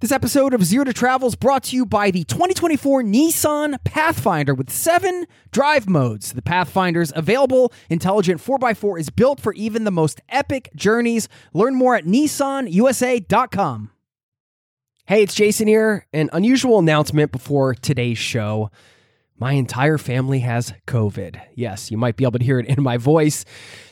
This episode of Zero to Travel is brought to you by the 2024 Nissan Pathfinder with seven drive modes. The Pathfinder's available intelligent 4x4 is built for even the most epic journeys. Learn more at nissanusa.com. Hey, it's Jason here. An unusual announcement before today's show. My entire family has COVID. Yes, you might be able to hear it in my voice.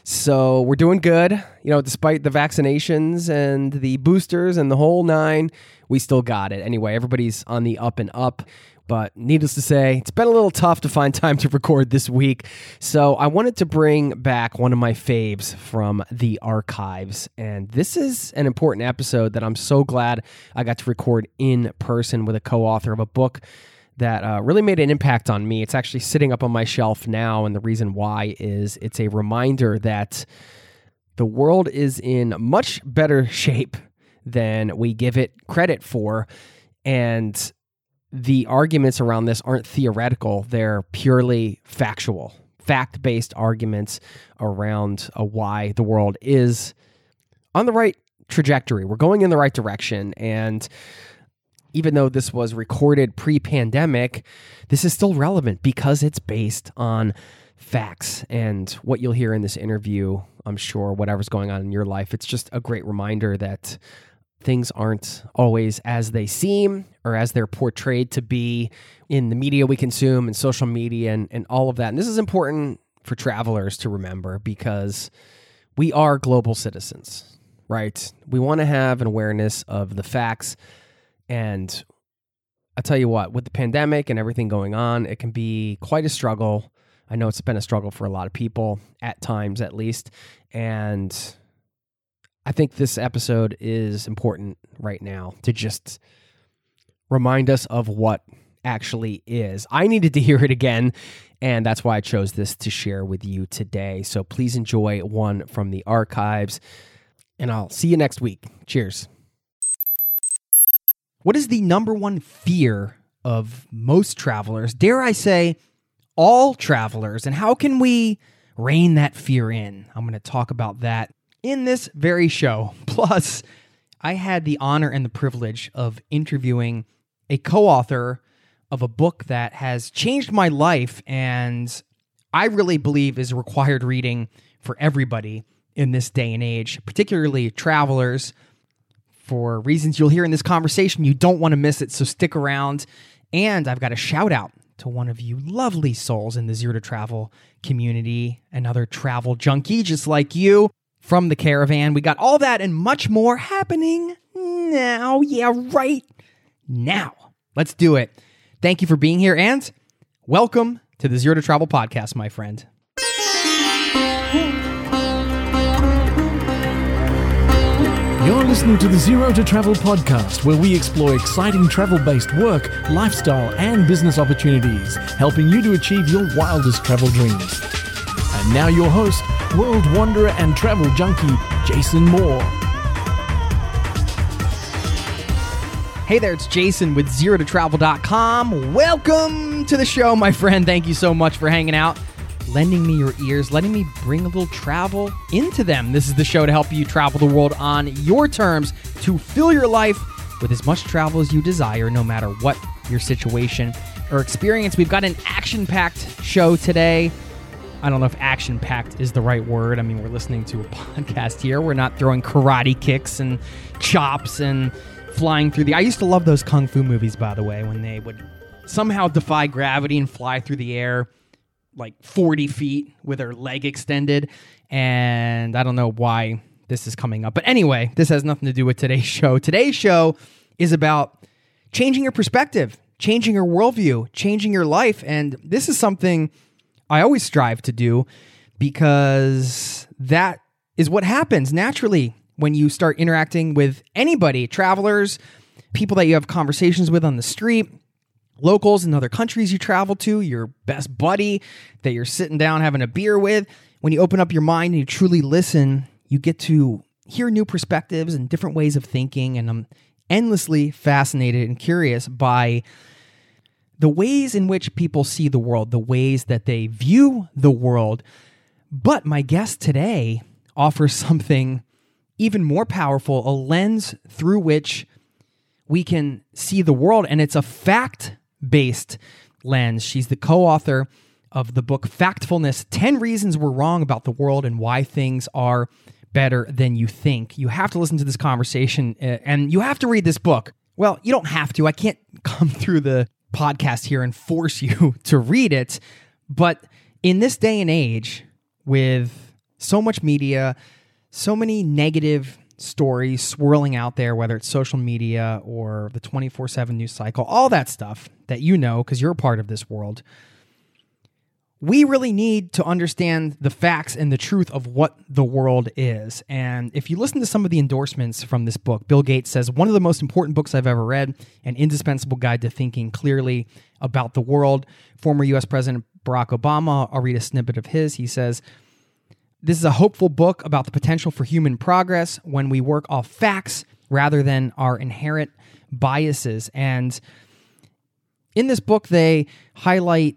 So we're doing good. You know, despite the vaccinations and the boosters and the whole nine, we still got it. Anyway, everybody's on the up and up. But needless to say, it's been a little tough to find time to record this week. So I wanted to bring back one of my faves from the archives. And this is an important episode that I'm so glad I got to record in person with a co author of a book that uh, really made an impact on me. It's actually sitting up on my shelf now, and the reason why is it's a reminder that the world is in much better shape than we give it credit for. And the arguments around this aren't theoretical, they're purely factual, fact based arguments around uh, why the world is on the right trajectory. We're going in the right direction. And even though this was recorded pre pandemic, this is still relevant because it's based on facts. And what you'll hear in this interview, I'm sure, whatever's going on in your life, it's just a great reminder that things aren't always as they seem or as they're portrayed to be in the media we consume and social media and, and all of that. And this is important for travelers to remember because we are global citizens, right? We want to have an awareness of the facts and I tell you what, with the pandemic and everything going on, it can be quite a struggle. I know it's been a struggle for a lot of people at times, at least. And I think this episode is important right now to just remind us of what actually is. I needed to hear it again, and that's why I chose this to share with you today. So please enjoy one from the archives, and I'll see you next week. Cheers. What is the number one fear of most travelers? Dare I say, all travelers? And how can we rein that fear in? I'm going to talk about that in this very show. Plus, I had the honor and the privilege of interviewing a co author of a book that has changed my life and I really believe is required reading for everybody in this day and age, particularly travelers for reasons you'll hear in this conversation. You don't want to miss it, so stick around. And I've got a shout out to one of you lovely souls in the Zero to Travel community, another travel junkie just like you from the caravan. We got all that and much more happening now. Yeah, right now. Let's do it. Thank you for being here and welcome to the Zero to Travel podcast, my friend. You're listening to the Zero to Travel podcast, where we explore exciting travel based work, lifestyle, and business opportunities, helping you to achieve your wildest travel dreams. And now, your host, world wanderer and travel junkie, Jason Moore. Hey there, it's Jason with ZeroToTravel.com. Welcome to the show, my friend. Thank you so much for hanging out lending me your ears, letting me bring a little travel into them. This is the show to help you travel the world on your terms to fill your life with as much travel as you desire, no matter what your situation or experience. We've got an action packed show today. I don't know if action packed is the right word. I mean, we're listening to a podcast here. We're not throwing karate kicks and chops and flying through the. I used to love those kung fu movies, by the way, when they would somehow defy gravity and fly through the air like 40 feet with her leg extended. And I don't know why this is coming up. But anyway, this has nothing to do with today's show. Today's show is about changing your perspective, changing your worldview, changing your life. And this is something I always strive to do because that is what happens naturally when you start interacting with anybody, travelers, people that you have conversations with on the street, locals in other countries you travel to, your best buddy that you're sitting down having a beer with. When you open up your mind and you truly listen, you get to hear new perspectives and different ways of thinking. And I'm endlessly fascinated and curious by the ways in which people see the world, the ways that they view the world. But my guest today offers something even more powerful a lens through which we can see the world. And it's a fact based lens. She's the co author of the book Factfulness 10 Reasons We're Wrong About the World and Why Things Are Better Than You Think. You have to listen to this conversation uh, and you have to read this book. Well, you don't have to. I can't come through the podcast here and force you to read it. But in this day and age, with so much media, so many negative stories swirling out there, whether it's social media or the 24 7 news cycle, all that stuff that you know because you're a part of this world. We really need to understand the facts and the truth of what the world is. And if you listen to some of the endorsements from this book, Bill Gates says, one of the most important books I've ever read, an indispensable guide to thinking clearly about the world. Former US President Barack Obama, I'll read a snippet of his. He says, this is a hopeful book about the potential for human progress when we work off facts rather than our inherent biases. And in this book, they highlight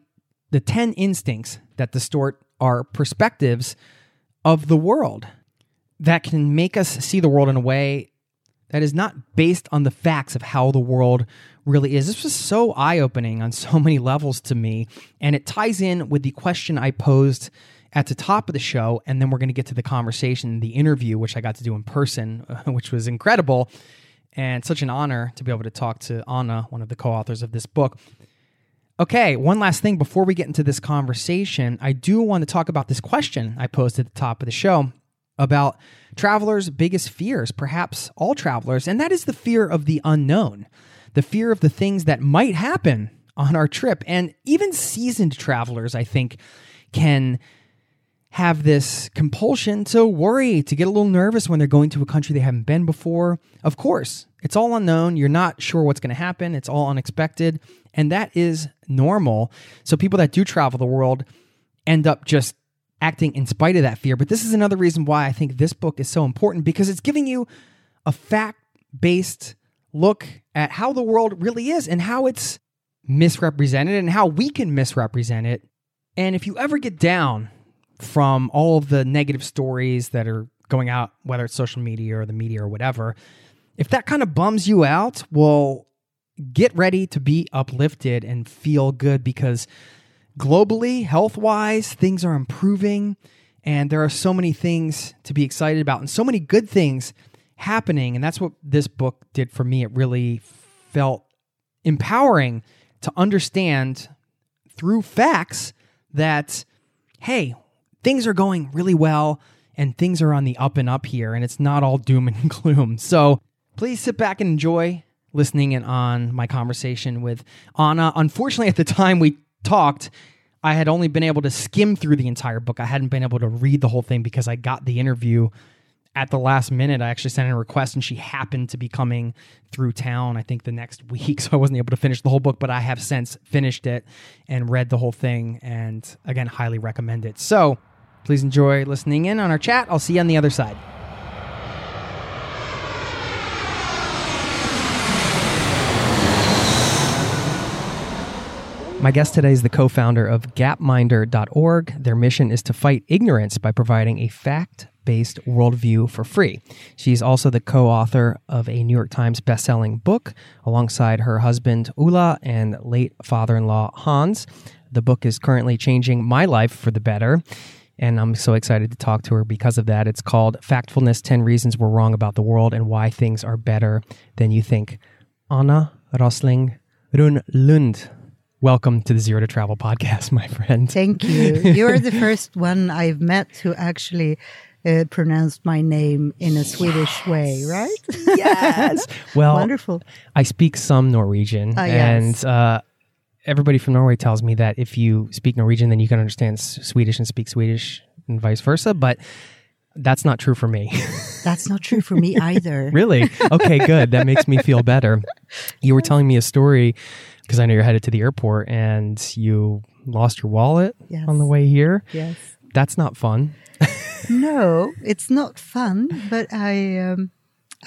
the 10 instincts that distort our perspectives of the world that can make us see the world in a way that is not based on the facts of how the world really is. This was so eye opening on so many levels to me. And it ties in with the question I posed at the top of the show, and then we're going to get to the conversation, the interview, which I got to do in person, which was incredible and such an honor to be able to talk to Anna, one of the co authors of this book. Okay, one last thing before we get into this conversation, I do want to talk about this question I posed at the top of the show about travelers' biggest fears, perhaps all travelers, and that is the fear of the unknown, the fear of the things that might happen on our trip. And even seasoned travelers, I think, can have this compulsion to worry, to get a little nervous when they're going to a country they haven't been before. Of course, it's all unknown. You're not sure what's going to happen, it's all unexpected. And that is normal. So people that do travel the world end up just acting in spite of that fear. But this is another reason why I think this book is so important because it's giving you a fact based look at how the world really is and how it's misrepresented and how we can misrepresent it. And if you ever get down from all of the negative stories that are going out, whether it's social media or the media or whatever, if that kind of bums you out, well, get ready to be uplifted and feel good because globally, health wise, things are improving and there are so many things to be excited about and so many good things happening. And that's what this book did for me. It really felt empowering to understand through facts that, hey, things are going really well and things are on the up and up here, and it's not all doom and gloom. So please sit back and enjoy listening in on my conversation with Anna. Unfortunately, at the time we talked, I had only been able to skim through the entire book. I hadn't been able to read the whole thing because I got the interview at the last minute. I actually sent in a request and she happened to be coming through town, I think the next week. So I wasn't able to finish the whole book, but I have since finished it and read the whole thing. And again, highly recommend it. So Please enjoy listening in on our chat. I'll see you on the other side. My guest today is the co founder of gapminder.org. Their mission is to fight ignorance by providing a fact based worldview for free. She's also the co author of a New York Times best-selling book alongside her husband, Ola, and late father in law, Hans. The book is currently changing my life for the better and I'm so excited to talk to her because of that. It's called Factfulness 10 Reasons We're Wrong About the World and Why Things Are Better Than You Think. Anna Rosling Run Lund, Welcome to the Zero to Travel podcast, my friend. Thank you. You're the first one I've met who actually uh, pronounced my name in a Swedish way, right? yes. Well, wonderful. I speak some Norwegian, Ah, yes. and uh, everybody from Norway tells me that if you speak Norwegian, then you can understand Swedish and speak Swedish, and vice versa. But that's not true for me. That's not true for me either. really? Okay, good. That makes me feel better. You were telling me a story because I know you're headed to the airport and you lost your wallet Yes. on the way here. Yes. That's not fun. No, it's not fun, but I. Um,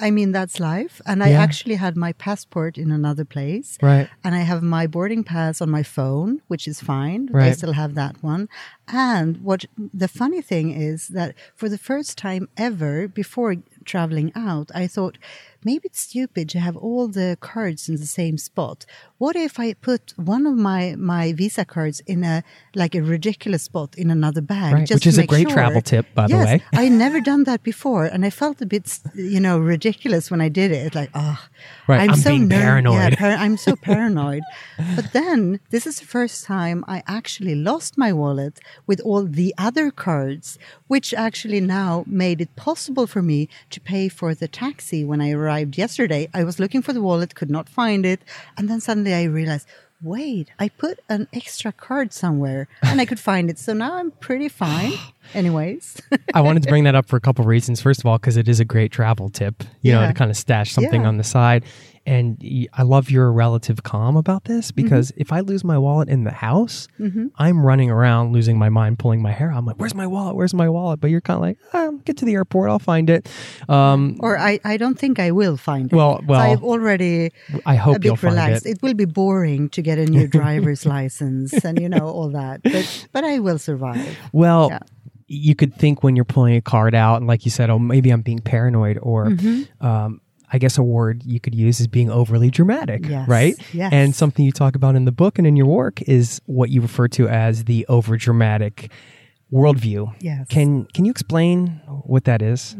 I mean, that's life. And I actually had my passport in another place. Right. And I have my boarding pass on my phone, which is fine. I still have that one. And what the funny thing is that for the first time ever before traveling out, I thought maybe it's stupid to have all the cards in the same spot. What if I put one of my my Visa cards in a like a ridiculous spot in another bag? Right, which is a great sure? travel tip, by the yes, way. I never done that before, and I felt a bit, you know, ridiculous when I did it. Like, oh, Right, I'm being ner- paranoid. Yeah, par- I'm so paranoid. but then this is the first time I actually lost my wallet with all the other cards, which actually now made it possible for me to pay for the taxi when I arrived yesterday. I was looking for the wallet, could not find it, and then suddenly I realized. Wait, I put an extra card somewhere and I could find it. So now I'm pretty fine. Anyways. I wanted to bring that up for a couple reasons. First of all, because it is a great travel tip, you know, to kind of stash something Yeah. on the side. And I love your relative calm about this because if I lose my wallet in the house, I'm running around losing my mind, pulling my hair out. I'm like, where's my wallet? Where's my wallet? But you're kind of like, oh, get to the airport, I'll find it. Um, Or I, I don't think I will find it. Well- well, I've already I hope a you'll bit find relaxed. it. It. will be boring to get a new driver's license and you know all that, but but I will survive. Well, Yeah. you could think when you're pulling a card out, and like you said, oh, maybe I'm being paranoid, or Mm-hmm. um, I guess a word you could use is being overly dramatic, Yes, right? yes. And something you talk about in the book and in your work is what you refer to as the over dramatic worldview. Yes. Can Can you explain what that is?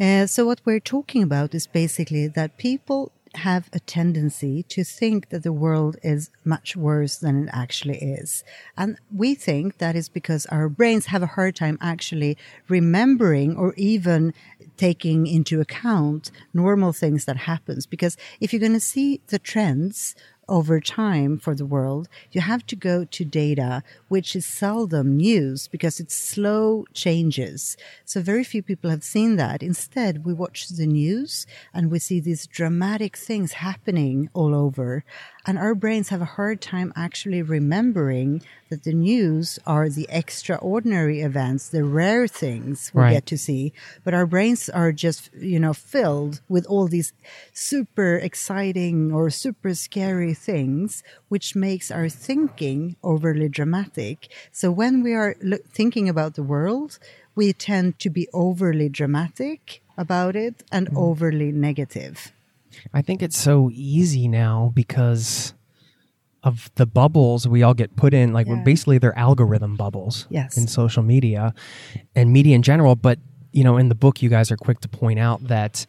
Uh, so what we're talking about is basically that people have a tendency to think that the world is much worse than it actually is. And we think that is because our brains have a hard time actually remembering or even taking into account normal things that happens because if you're going to see the trends over time for the world, you have to go to data, which is seldom news because it's slow changes. So very few people have seen that. Instead, we watch the news and we see these dramatic things happening all over. And our brains have a hard time actually remembering that the news are the extraordinary events, the rare things we Right. get to see. But our brains are just, you know, filled with all these super exciting or super scary things, which makes our thinking overly dramatic. So when we are lo- thinking about the world, we tend to be overly dramatic about it and mm-hmm. overly negative. I think it's so easy now because of the bubbles we all get put in. Like, Yeah. basically, they're algorithm bubbles Yes. in social media and media in general. But, you know, in the book, you guys are quick to point out that,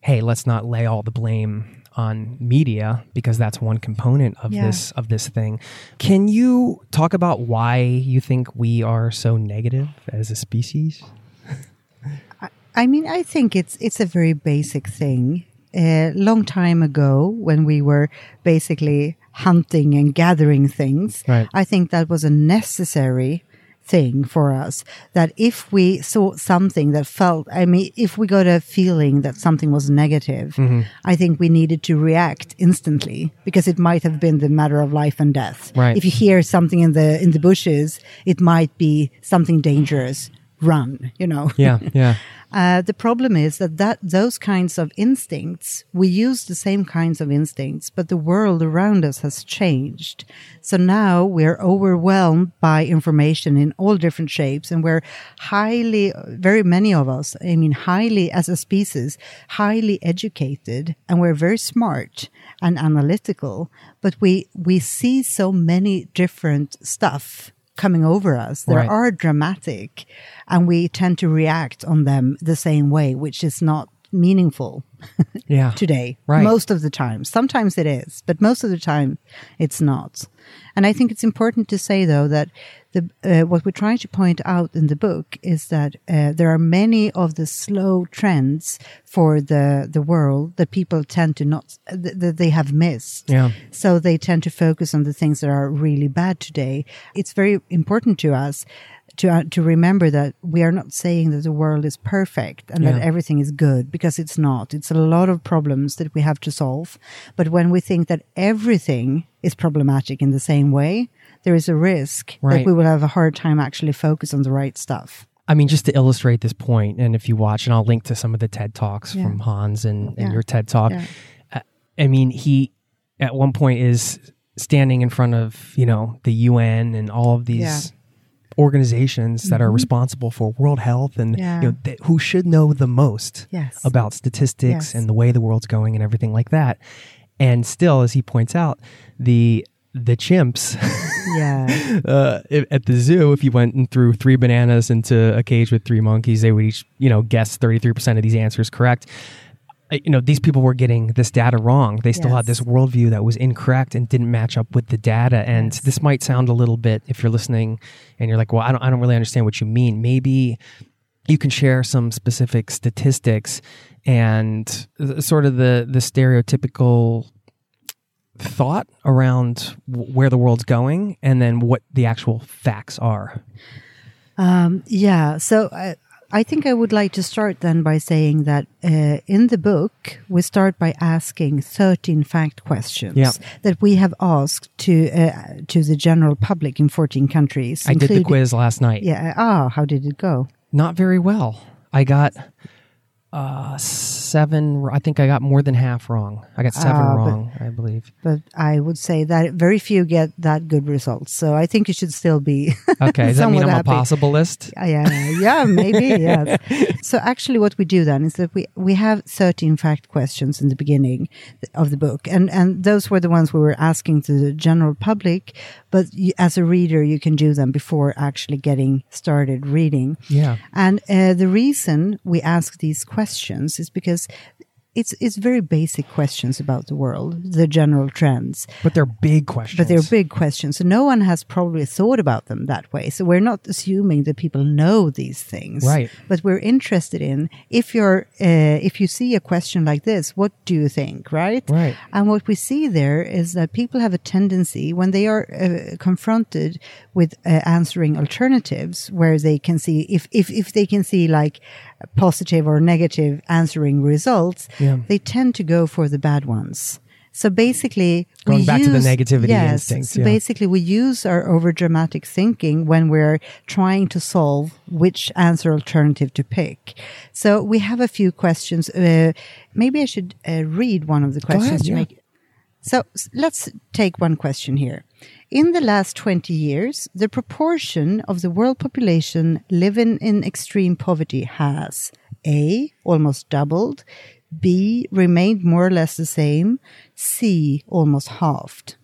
hey, let's not lay all the blame on media because that's one component of Yeah. this of this thing. Can you talk about why you think we are so negative as a species? I mean, I think it's it's a very basic thing. A long time ago, when we were basically hunting and gathering things, Right. I think that was a necessary thing for us. That if we saw something that felt, I mean, if we got a feeling that something was negative, Mm-hmm. I think we needed to react instantly because it might have been the matter of life and death. Right. If you hear something in the in the bushes, it might be something dangerous. Run, you know. Yeah, yeah. Uh, the problem is that, that those kinds of instincts, we use the same kinds of instincts, but the world around us has changed. So now we're overwhelmed by information in all different shapes, and we're highly, very many of us, I mean, highly, as a species, highly educated, and we're very smart and analytical, but we, we see so many different stuff coming over us. They Right. are dramatic, and we tend to react on them the same way, which is not meaningful Yeah. today. Right. Most of the time. Sometimes it is, but most of the time it's not. And I think it's important to say, though, that the, uh, what we're trying to point out in the book is that uh, there are many of the slow trends for the, the world that people tend to not, th- that they have missed. Yeah. So they tend to focus on the things that are really bad today. It's very important to us to uh, to remember that we are not saying that the world is perfect and that everything is good because it's not. It's a lot of problems that we have to solve. But when we think that everything is problematic in the same way, there is a risk Right. that we will have a hard time actually focus on the right stuff. I mean, just to illustrate this point, and if you watch, and I'll link to some of the TED Talks Yeah. from Hans and, and Yeah. your TED Talk. Yeah. Uh, I mean, he at one point is standing in front of, you know, the UN and all of these Yeah. Organizations that are responsible for world health and Yeah. you know, th- who should know the most Yes. about statistics Yes. and the way the world's going and everything like that. And still, as he points out, the the chimps Yeah. uh, at the zoo, if you went and threw three bananas into a cage with three monkeys, they would each, you know, guess 33% of these answers correct. Uh, You know, these people were getting this data wrong. They still had this worldview that was incorrect and didn't match up with the data. And Yes. this might sound a little bit, if you're listening and you're like, well, I don't, I don't really understand what you mean. Maybe you can share some specific statistics and uh, sort of the the stereotypical thought around w- where the world's going and then what the actual facts are. Um, yeah. So I, I think I would like to start then by saying that uh, in the book we start by asking thirteen fact questions Yeah. that we have asked to uh, to the general public in fourteen countries. I did the quiz last night. Yeah. Ah, how did it go? Not very well. I got uh seven I think I got more than half wrong. I got seven but- wrong, I believe. But I would say that very few get that good results. So I think you should still be. Okay, does that mean I'm happy. a possibilist? Yeah, yeah, maybe, yes. So actually what we do then is that we, we have 13 fact questions in the beginning of the book. And, and those were the ones we were asking to the general public. But you, as a reader, you can do them before actually getting started reading. Yeah. And uh, the reason we ask these questions is because it's it's very basic questions about the world, the general trends. But they're big questions. But they're big questions. So no one has probably thought about them that way. So we're not assuming that people know these things. Right. But we're interested in if you're uh, if you see a question like this, what do you think, right? Right. And what we see there is that people have a tendency when they are uh, confronted with uh, answering alternatives where they can see if if if they can see like positive or negative answering results, Yeah. they tend to go for the bad ones. So basically, Going we back to the negativity yes, instincts, So yeah. basically, we use our overdramatic thinking when we're trying to solve which answer alternative to pick. So we have a few questions. Uh, maybe I should uh, read one of the ahead, questions to yeah. make. So let's take one question here. In the last 20 years, the proportion of the world population living in extreme poverty has A, almost doubled, B, remained more or less the same, C, almost halved.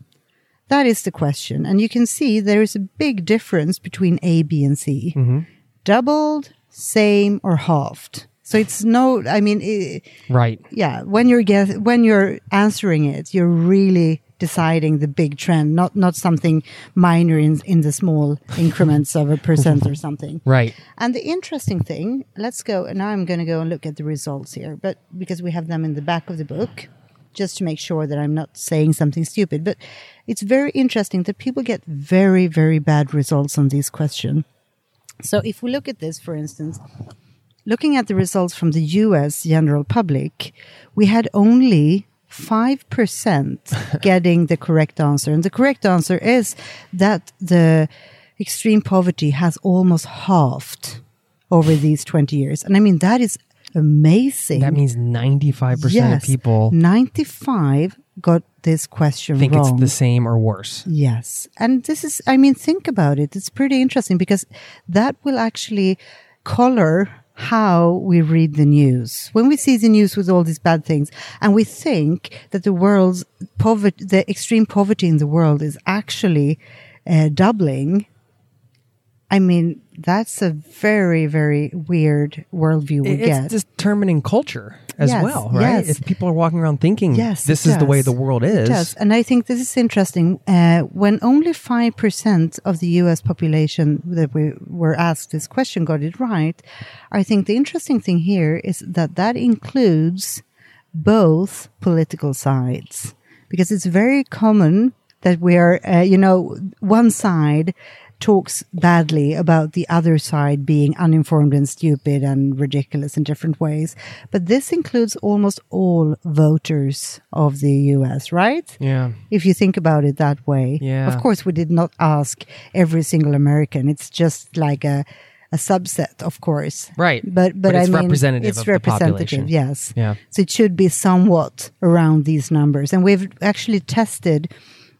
That is the question. And you can see there is a big difference between A, B, and C. Mm-hmm. Doubled, same, or halved. So it's no, I mean, i right. yeah when you're guess when you're answering it you're really deciding the big trend not not something minor in in the small increments of a percent or something Right. and the interesting thing let's go and now i'm going to go and look at the results here but because we have them in the back of the book just to make sure that i'm not saying something stupid but it's very interesting that people get very very bad results on these questions so if we look at this for instance looking at the results from the US general public, we had only 5% getting the correct answer. And the correct answer is that the extreme poverty has almost halved over these 20 years. And I mean, that is amazing. That means 95% of people 95 got this question wrong. think wrong. it's the same or worse. Yes. And this is, I mean, think about it. It's pretty interesting because that will actually color how we read the news. When we see the news with all these bad things and we think that the world's poverty, the extreme poverty in the world is actually uh, doubling, I mean, that's a very, very weird worldview we It's get. determining culture as Yes, well, right? yes. If people are walking around thinking Yes, this is the way the world is. does. And I think this is interesting. Uh, when only 5% of the US population that we were asked this question got it right, I think the interesting thing here is that that includes both political sides. Because it's very common that we are, uh, you know, one side talks badly about the other side being uninformed and stupid and ridiculous in different ways. But this includes almost all voters of the US, right? Yeah. If you think about it that way. Yeah. Of course, we did not ask every single American. It's just like a, a subset, of course. Right. But, but, But it's I mean, representative it's of representative, yes. Yeah. So it should be somewhat around these numbers. And we've actually tested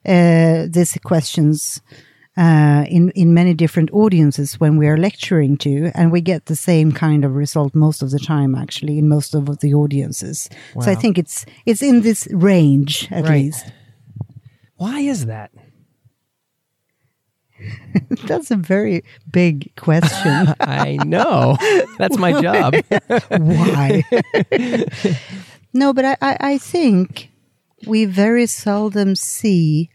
uh, these questions uh, in, in many different audiences when we are lecturing to, and we get the same kind of result most of the time, actually, in most of the audiences. So I think it's it's in this range at Right. least. Why is that? That's a very big question. I know. That's my job. Why? no, but I, I, I think we very seldom see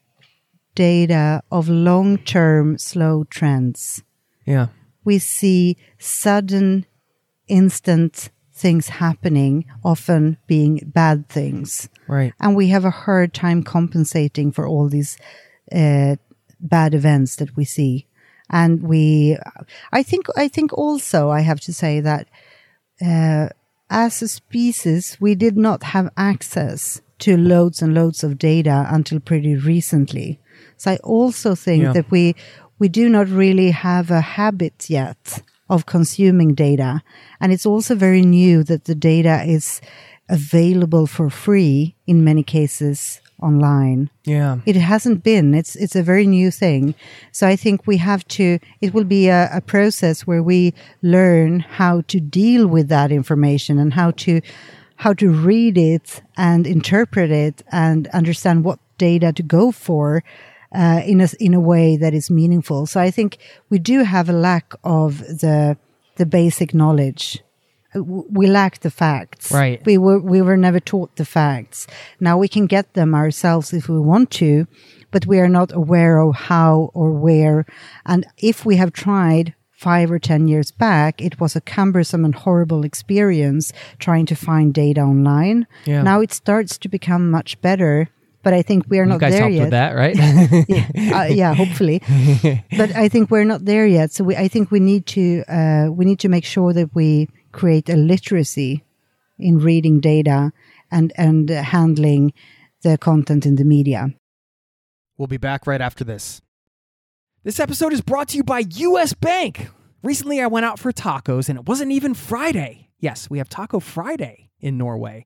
data of long term slow trends. yeah. We see sudden, instant things happening, often being bad things. Right. And we have a hard time compensating for all these uh, bad events that we see. And we, I think, I think also I have to say that uh, as a species, we did not have access to loads and loads of data until pretty recently. So I also think Yeah. that we we do not really have a habit yet of consuming data, and it's also very new that the data is available for free in many cases online. Yeah. It hasn't been. It's it's a very new thing. So I think we have to. It will be a, a process where we learn how to deal with that information and how to how to read it and interpret it and understand what data to go for uh, in a in a way that is meaningful. So I think we do have a lack of the the basic knowledge. Uh, We lack the facts. Right. We were we were never taught the facts. Now we can get them ourselves if we want to, but we are not aware of how or where. And if we have tried five or ten years back, it was a cumbersome and horrible experience trying to find data online. Yeah. Now it starts to become much better. But I think we are You not guys there helped yet with that, right? yeah, uh, yeah, hopefully. but I think we're not there yet. So we, I think we need to uh, we need to make sure that we create a literacy in reading data and and uh, handling the content in the media. We'll be back right after this. This episode is brought to you by US Bank. Recently, I went out for tacos and it wasn't even Friday. Yes, we have Taco Friday in Norway,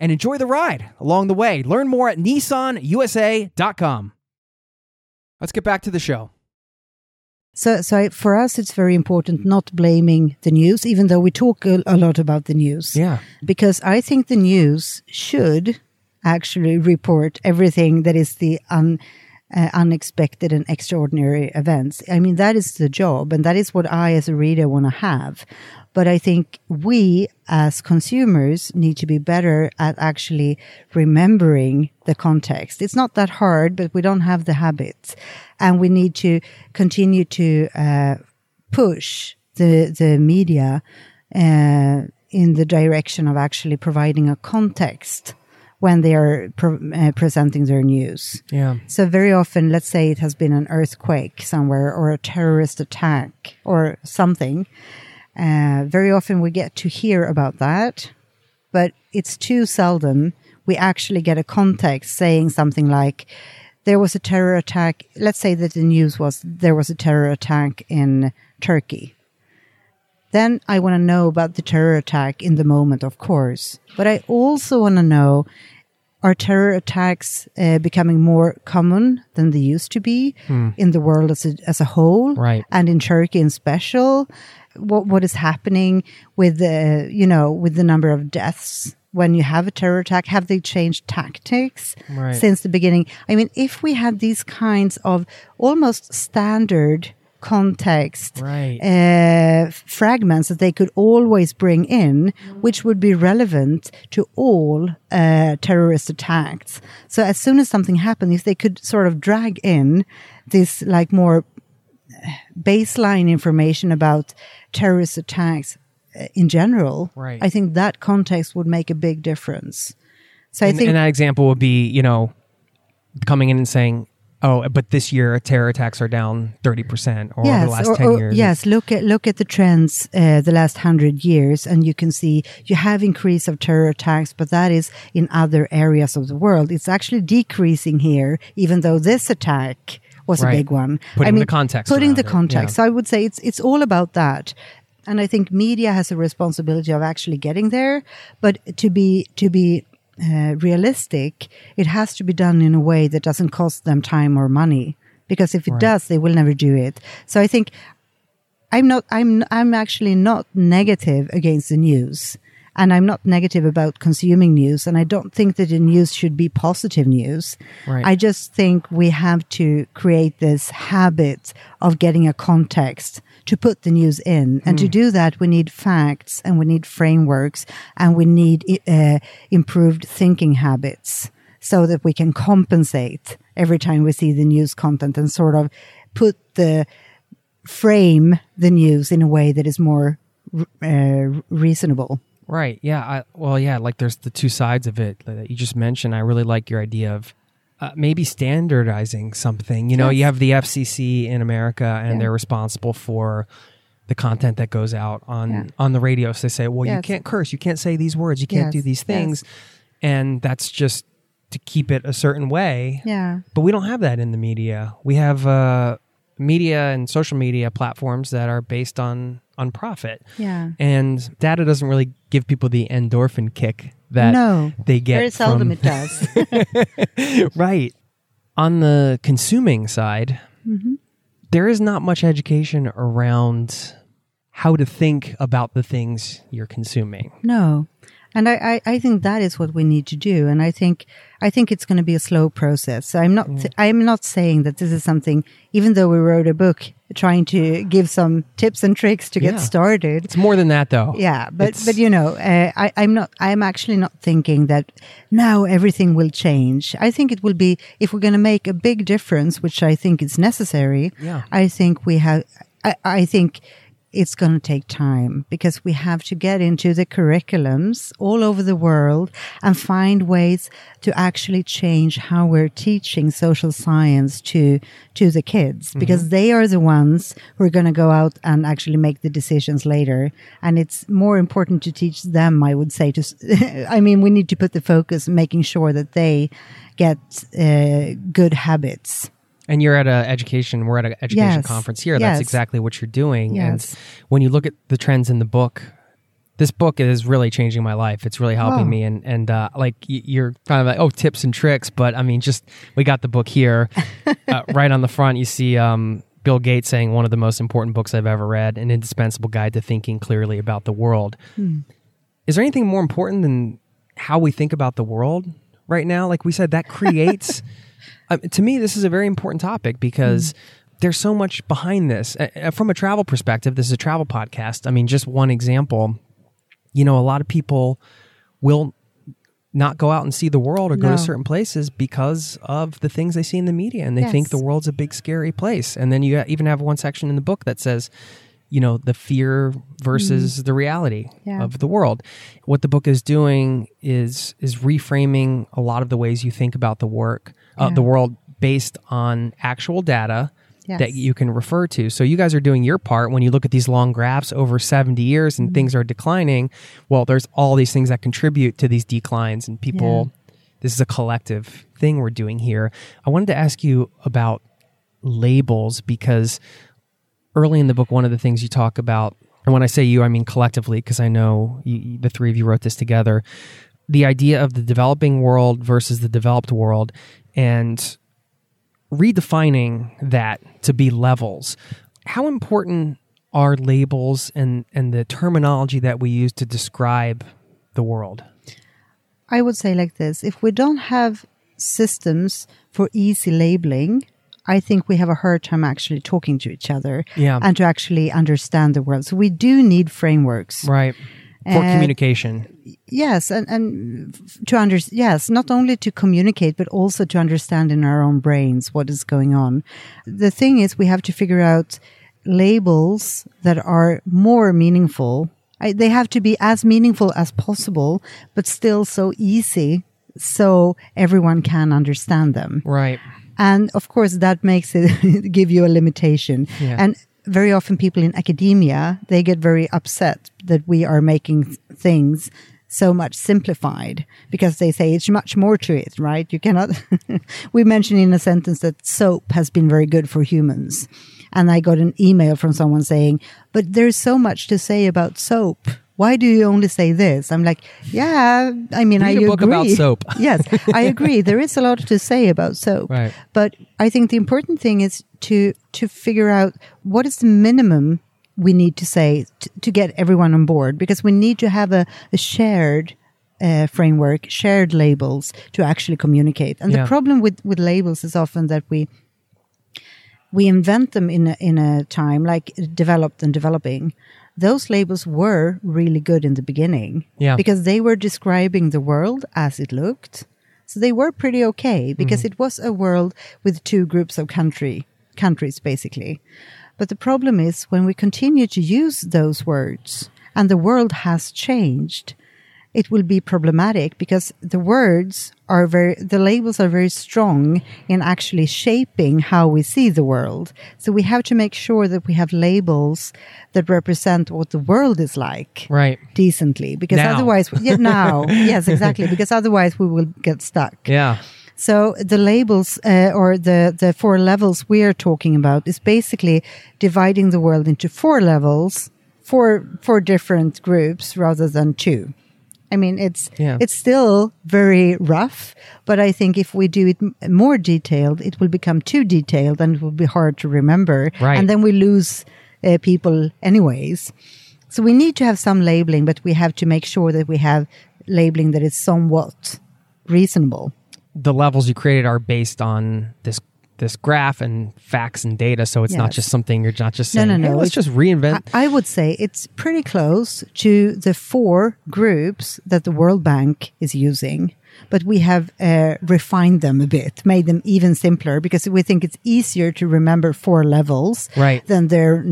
and enjoy the ride along the way. Learn more at nissanusa.com. Let's get back to the show. So, so for us, it's very important not blaming the news, even though we talk a, a lot about the news. Yeah. Because I think the news should actually report everything that is the un, uh, unexpected and extraordinary events. I mean, that is the job, and that is what I, as a reader, want to have. But I think we, as consumers, need to be better at actually remembering the context. It's not that hard, but we don't have the habits, and we need to continue to uh, push the the media uh, in the direction of actually providing a context when they are pre- uh, presenting their news. Yeah. So very often, let's say it has been an earthquake somewhere or a terrorist attack or something. Uh, very often we get to hear about that, but it's too seldom we actually get a context saying something like, there was a terror attack. Let's say that the news was there was a terror attack in Turkey. Then I want to know about the terror attack in the moment, of course. But I also want to know are terror attacks uh, becoming more common than they used to be in the world as a, as a whole? Right. And in Turkey in special? What, what is happening with the, you know, with the number of deaths when you have a terror attack? Have they changed tactics Right. since the beginning? I mean, if we had these kinds of almost standard context Right. uh, fragments that they could always bring in, which would be relevant to all uh, terrorist attacks. So as soon as something happened, if they could sort of drag in this like more baseline information about terrorist attacks uh, in general, Right. I think that context would make a big difference. So I and, think and that example would be, you know, coming in and saying, "Oh, but this year terror attacks are down thirty percent, or over the last or- ten or- years." Yes, look at look at the trends uh, the last hundred years, and you can see you have increase of terror attacks, but that is in other areas of the world. It's actually decreasing here, even though this attack was Right. a big one. Putting the context putting the it, context. yeah. So I would say it's it's all about that. And I think media has a responsibility of actually getting there, but to be to be uh, realistic, it has to be done in a way that doesn't cost them time or money. Because if it does, they will never do it. So I think I'm not. I'm. I'm actually not negative against the news, and I'm not negative about consuming news. And I don't think that the news should be positive news. Right. I just think we have to create this habit of getting a context to put the news in, and to do that, we need facts and we need frameworks and we need uh, improved thinking habits so that we can compensate every time we see the news content and sort of put the frame the news in a way that is more uh, reasonable. Right. Yeah. I, well, yeah. Like there's the two sides of it that you just mentioned. I really like your idea of uh, maybe standardizing something. You know, you have the FCC in America, and Yeah. they're responsible for the content that goes out on Yeah. on the radio. So they say, well, you can't curse, you can't say these words, you can't Yes, do these yes. things, and that's just to keep it a certain way. Yeah. But we don't have that in the media. We have uh, media and social media platforms that are based on on profit. Yeah. And data doesn't really give people the endorphin kick that No. they get. Very seldom it does. right. On the consuming side, Mm-hmm. there is not much education around how to think about the things you're consuming. no. And I, I, I think that is what we need to do. And I think, I think it's going to be a slow process. So I'm not, I'm not saying that this is something, even though we wrote a book trying to give some tips and tricks to get Yeah. started. It's more than that, though. Yeah, but It's- but you know, uh, I, I'm not. I'm actually not thinking that now everything will change. I think it will be if we're going to make a big difference, which I think is necessary. Yeah. I think we have. I, I think it's going to take time because we have to get into the curriculums all over the world and find ways to actually change how we're teaching social science to to the kids because they are the ones who are going to go out and actually make the decisions later. And it's more important to teach them i would say to I mean we need to put the focus making sure that they get uh, good habits And you're at a education. We're at an education Yes. conference here. That's exactly what you're doing. Yes. And when you look at the trends in the book, this book is really changing my life. It's really helping Wow. me. And and uh, like you're kind of like, oh, tips and tricks. But I mean, just we got the book here, uh, right on the front. You see. Um, Bill Gates saying one of the most important books I've ever read, an indispensable guide to thinking clearly about the world. Is there anything more important than how we think about the world right now? Like we said, that creates. uh, to me, this is a very important topic because there's so much behind this. Uh, from a travel perspective, this is a travel podcast. I mean, just one example. You know, a lot of people will not go out and see the world or go No. to certain places because of the things they see in the media and they think the world's a big scary place and then you even have one section in the book that says you know the fear versus the reality Yeah. of the world what the book is doing is is reframing a lot of the ways you think about the work uh, Yeah. the world based on actual data that you can refer to. So you guys are doing your part when you look at these long graphs over 70 years Mm-hmm. and things are declining. Well, there's all these things that contribute to these declines and people this is a collective thing we're doing here. I wanted to ask you about labels because early in the book one of the things you talk about and when I say you I mean collectively because I know you- the three of you wrote this together the idea of the developing world versus the developed world and redefining that to be levels. How important are labels and, and the terminology that we use to describe the world? I would say like this if we don't have systems for easy labeling, I think we have a hard time actually talking to each other Yeah. and to actually understand the world. So we do need frameworks. Right. For Uh, communication. Yes, and, and to under yes, not only to communicate, but also to understand in our own brains what is going on. The thing is, we have to figure out labels that are more meaningful. I, they have to be as meaningful as possible, but still so easy, so everyone can understand them. Right. And of course, that makes it give you a limitation. Yeah. And very often, people in academia they get very upset that we are making things so much simplified because they say it's much more to it, right? You cannot. we mentioned in a sentence that soap has been very good for humans, and I got an email from someone saying, "But there's so much to say about soap." Why do you only say this? I'm like, yeah, I mean, Read I a book agree. about soap. yes, I agree. There is a lot to say about soap. Right. But I think the important thing is to to figure out what is the minimum we need to say t- to get everyone on board because we need to have a, a shared uh, framework, shared labels to actually communicate. And Yeah. the problem with with labels is often that we we invent them in a, in a time like developed and developing. Those labels were really good in the beginning Yeah. because they were describing the world as it looked. So they were pretty okay because mm-hmm. it was a world with two groups of country countries basically. But the problem is when we continue to use those words and the world has changed, it will be problematic because the words are very, the labels are very strong in actually shaping how we see the world. So we have to make sure that we have labels that represent what the world is like Right. decently because Now. otherwise, yeah, now, yes, exactly, because otherwise we will get stuck. Yeah. So the labels uh, or the the four levels we are talking about is basically dividing the world into four levels, four four different groups rather than two. I mean, it's Yeah. it's still very rough, but I think if we do it m- more detailed, it will become too detailed and it will be hard to remember, Right. and then we lose uh, people anyways. So we need to have some labeling, but we have to make sure that we have labeling that is somewhat reasonable. The levels you created are based on this this graph and facts and data, so it's not just something you're not just No, saying. no, "Hey, no, let's it's- just reinvent. I, I would say it's pretty close to the four groups that the World Bank is using, but we have uh, refined them a bit, made them even simpler because we think it's easier to remember four levels Right. than their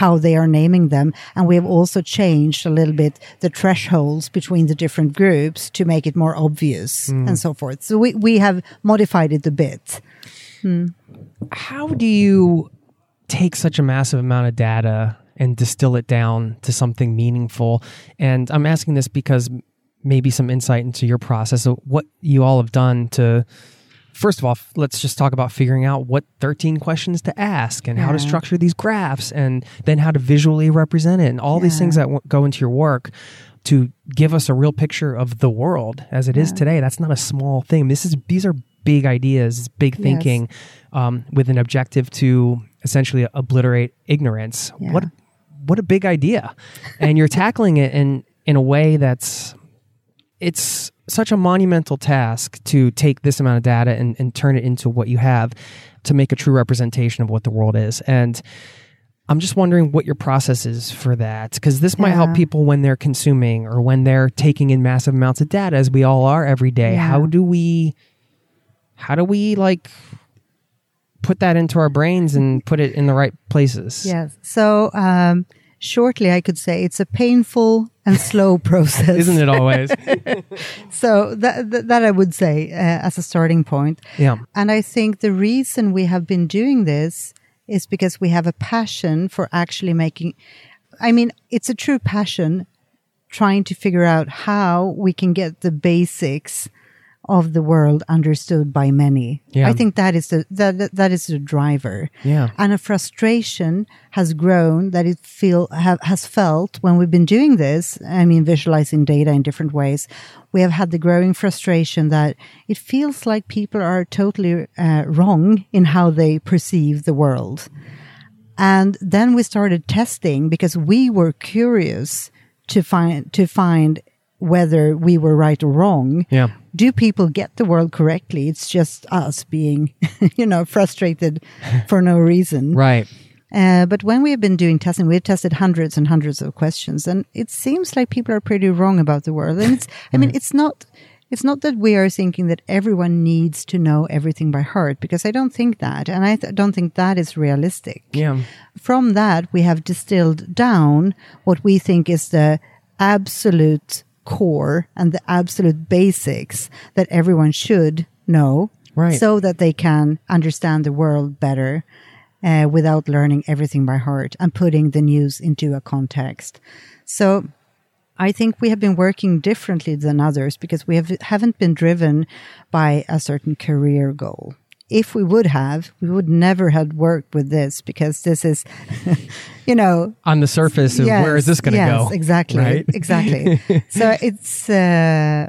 how they are naming them. And we have also changed a little bit the thresholds between the different groups to make it more obvious Hmm. and so forth. So we, we have modified it a bit. How do you take such a massive amount of data and distill it down to something meaningful? And I'm asking this because maybe some insight into your process of what you all have done to. First of all, let's just talk about figuring out what 13 questions to ask and how to structure these graphs and then how to visually represent it and all these things that w- go into your work to give us a real picture of the world as it is Yeah. today. That's not a small thing. This is these are big ideas, big Yes. thinking um, with an objective to essentially obliterate ignorance. Yeah. What what a big idea, and you're tackling it in in a way that's it's such a monumental task to take this amount of data and, and turn it into what you have to make a true representation of what the world is and i'm just wondering what your process is for that because this might help people when they're consuming or when they're taking in massive amounts of data as we all are every day Yeah. how do we how do we like put that into our brains and put it in the right places Yes. So um, shortly, I could say it's a painful and slow process. isn't it always So that, that, that I would say uh, as a starting point. yeah And I think the reason we have been doing this is because we have a passion for actually making, I mean, it's a true passion trying to figure out how we can get the basics of the world understood by many. Yeah. I think that is the that that- is the driver. Yeah. And a frustration has grown that it feel have, has felt when we've been doing this. I mean, visualizing data in different ways. We have had the growing frustration that it feels like people are totally uh, wrong in how they perceive the world. And then we started testing because we were curious to find to find whether we were right or wrong. Yeah. Do people get the world correctly? It's just us being, you know, frustrated for no reason. right Uh, but when we have been doing testing, we've tested hundreds and hundreds of questions, and it seems like people are pretty wrong about the world. And it's, I mean, it's not, it's not that we are thinking that everyone needs to know everything by heart, because I don't think that, and I th- don't think that is realistic. yeah From that, we have distilled down what we think is the absolute core and the absolute basics that everyone should know, Right. so that they can understand the world better uh, without learning everything by heart and putting the news into a context. So I think we have been working differently than others because we have, haven't been driven by a certain career goal. If we would have, we would never have worked with this because this is, you know, on the surface of where is this going to yes, go Exactly, right? exactly. so it's uh,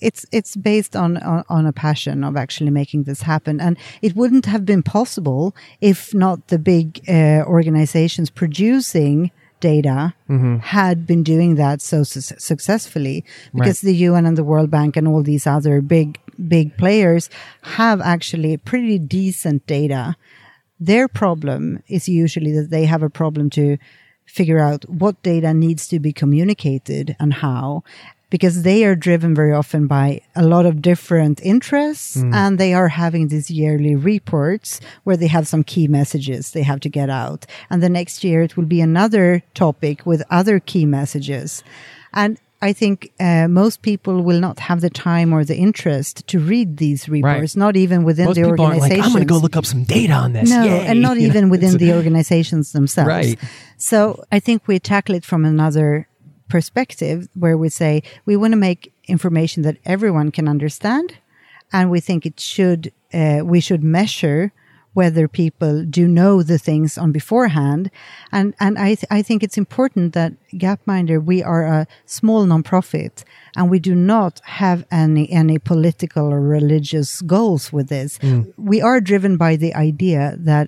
it's it's based on, on on a passion of actually making this happen, and it wouldn't have been possible if not the big uh, organizations producing data Mm-hmm. had been doing that so su- successfully. Because the UN and the World Bank and all these other big big players have actually pretty decent data. Their problem is usually that they have a problem to figure out what data needs to be communicated and how because they are driven very often by a lot of different interests hmm. and they are having these yearly reports where they have some key messages they have to get out. And the next year it will be another topic with other key messages. And I think uh, most people will not have the time or the interest to read these reports, not even within most the aren't like organizations. i'm going to go look up some data on this No, Yay. and not You know, even within the organizations themselves. Right. So I think we tackle it from another perspective where we say we want to make information that everyone can understand, and we think it should uh, we should measure whether people do know the things on beforehand. And and I th- I think it's important that Gapminder we are a small nonprofit and we do not have any any political or religious goals with this. Mm. We are driven by the idea that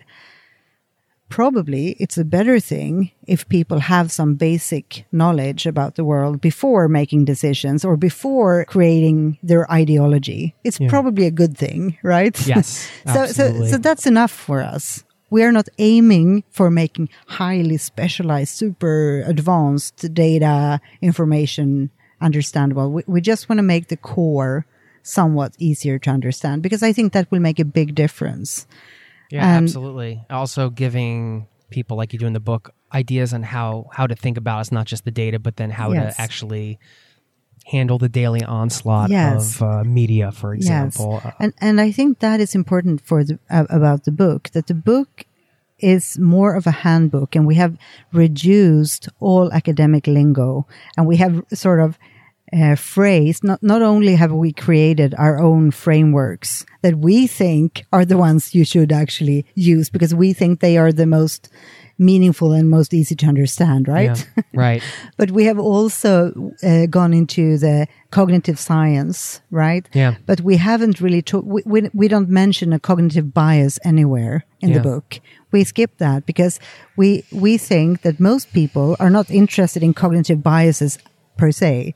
probably it's a better thing if people have some basic knowledge about the world before making decisions or before creating their ideology. It's Yeah. probably a good thing, right? Yes, so, so, so that's enough for us. We are not aiming for making highly specialized, super advanced data information understandable. We, we just want to make the core somewhat easier to understand because I think that will make a big difference. Yeah, And- absolutely. Also giving people like you do in the book ideas on how how to think about it's not just the data, but then how Yes. to actually handle the daily onslaught Yes. of uh, media, for example. Uh, and and I think that is important for the uh, about the book that the book is more of a handbook, and we have reduced all academic lingo, and we have sort of uh, phrased. Not not only have we created our own frameworks that we think are the ones you should actually use because we think they are the most meaningful and most easy to understand, right? yeah, right. but we have also uh, gone into the cognitive science, right? Yeah. But we haven't really talked. We, we we don't mention a cognitive bias anywhere in Yeah. the book. We skip that because we we think that most people are not interested in cognitive biases per se.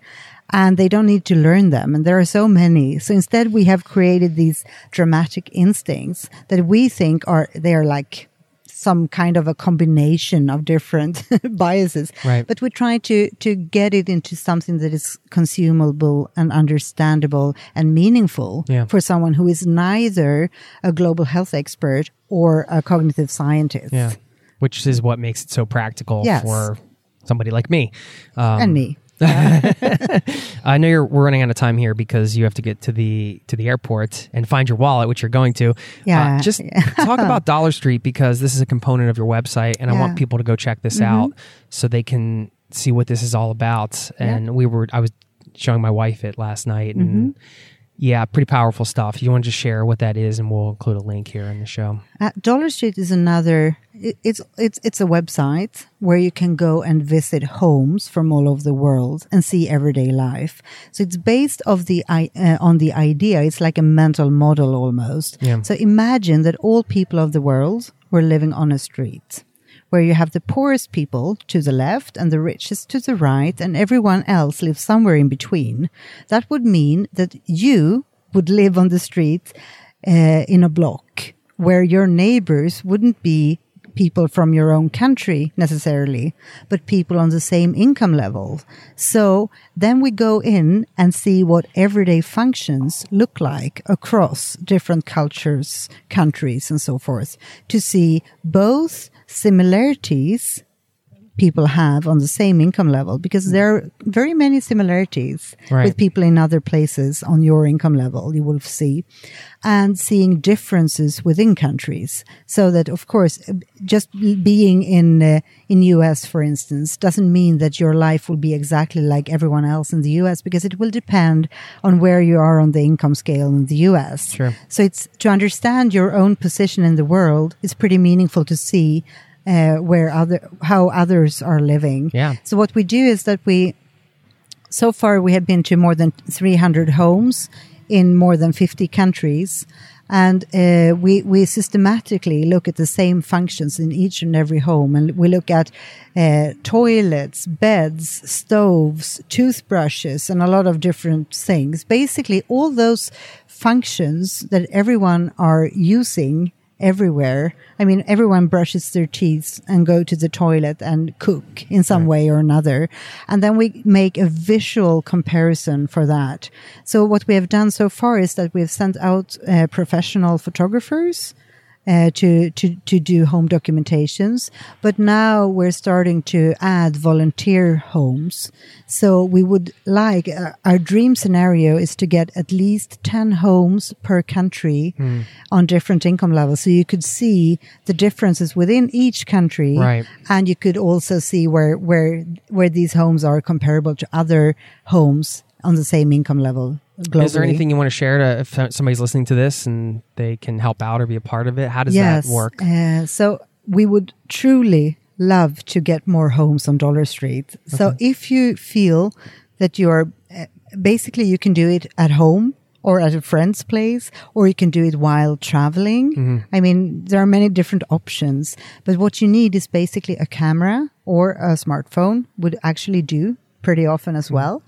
And they don't need to learn them. And there are so many. So instead we have created these dramatic instincts that we think are, they are like some kind of a combination of different biases. Right. But we try to to get it into something that is consumable and understandable and meaningful Yeah. for someone who is neither a global health expert or a cognitive scientist. Yeah. Which is what makes it so practical Yes. for somebody like me. Um, And me. I know you're we're running out of time here because you have to get to the to the airport and find your wallet, which you're going to. Uh, Yeah. just talk about Dollar Street because this is a component of your website, and I want Mm-hmm. people to go check this out so they can see what this is all about. And we were I was showing my wife it last night, and Mm-hmm. Yeah, pretty powerful stuff. You want to just share what that is, and we'll include a link here in the show. Uh, Dollar Street is another. It, it's it's it's a website where you can go and visit homes from all over the world and see everyday life. So it's based of the i- uh, on the idea. It's like a mental model almost. Yeah. So imagine that all people of the world were living on a street. Where you have the poorest people to the left and the richest to the right, and everyone else lives somewhere in between. That would mean that you would live on the street uh, in a block where your neighbors wouldn't be people from your own country necessarily, but people on the same income level. So then we go in and see what everyday functions look like across different cultures, countries, and so forth to see both similarities people have on the same income level because there are very many similarities Right. with people in other places on your income level you will see and seeing differences within countries so that of course just being in uh, in US for instance doesn't mean that your life will be exactly like everyone else in the US because it will depend on where you are on the income scale in the US Sure. so it's to understand your own position in the world is pretty meaningful to see uh, where other how others are living. Yeah. So what we do is that we so far we have been to more than 300 homes in more than 50 countries and uh, we we systematically look at the same functions in each and every home and we look at uh, toilets beds stoves toothbrushes and a lot of different things basically all those functions that everyone are using everywhere. I mean, everyone brushes their teeth and go to the toilet and cook in some way or another. And then we make a visual comparison for that. So what we have done so far is that we've sent out uh, professional photographers uh, to, to, to do home documentations. But now we're starting to add volunteer homes. So we would like, uh, our dream scenario is to get at least 10 homes per country on different income levels. So you could see the differences within each country. Right. And you could also see where, where, where these homes are comparable to other homes on the same income level. Globally. Is there anything you want to share to if somebody's listening to this and they can help out or be a part of it? How does yes. that work? Uh, so we would truly love to get more homes on Dollar Street. So if you feel that you are uh, basically you can do it at home or at a friend's place, or you can do it while traveling. I mean, there are many different options, but what you need is basically a camera or a smartphone would actually do pretty often as well.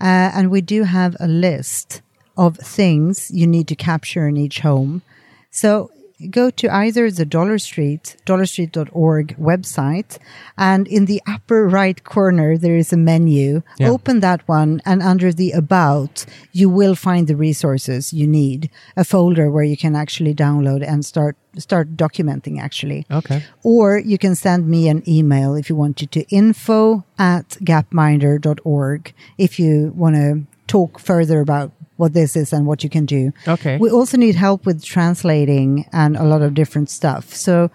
Uh, and we do have a list of things you need to capture in each home. So go to either the Dollar Street, dollarstreet.org website, and in the upper right corner, there is a menu. Yeah. Open that one, and under the About, you will find the resources you need, a folder where you can actually download and start start documenting actually. Okay. Or you can send me an email if you want to to info at gapminder.org if you want to talk further about what this is and what you can do. Okay. We also need help with translating and a lot of different stuff. So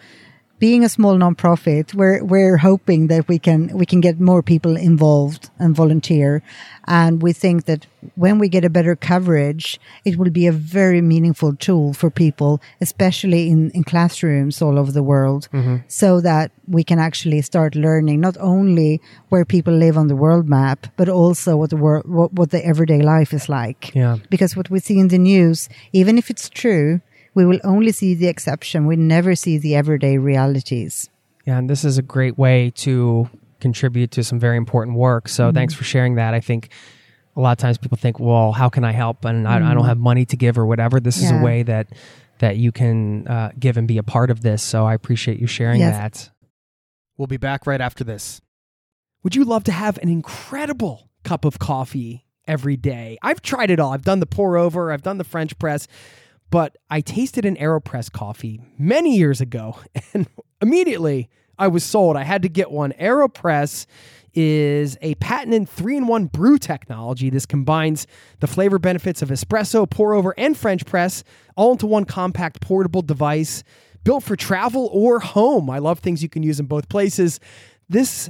being a small nonprofit, we're we're hoping that we can we can get more people involved and volunteer. And we think that when we get a better coverage, it will be a very meaningful tool for people, especially in, in classrooms all over the world, mm-hmm. so that we can actually start learning not only where people live on the world map, but also what the world what, what the everyday life is like. Yeah. Because what we see in the news, even if it's true, we will only see the exception. We never see the everyday realities. Yeah, and this is a great way to contribute to some very important work. So thanks for sharing that. I think a lot of times people think, well, how can I help? And I, I don't have money to give or whatever. This is a way that that you can uh, give and be a part of this. So I appreciate you sharing Yes. that. We'll be back right after this. Would you love to have an incredible cup of coffee every day? I've tried it all. I've done the pour over, I've done the French press, but I tasted an AeroPress coffee many years ago and immediately I was sold. I had to get one. AeroPress is a patented three in one brew technology. This combines the flavor benefits of espresso, pour over, and French press all into one compact portable device built for travel or home. I love things you can use in both places. This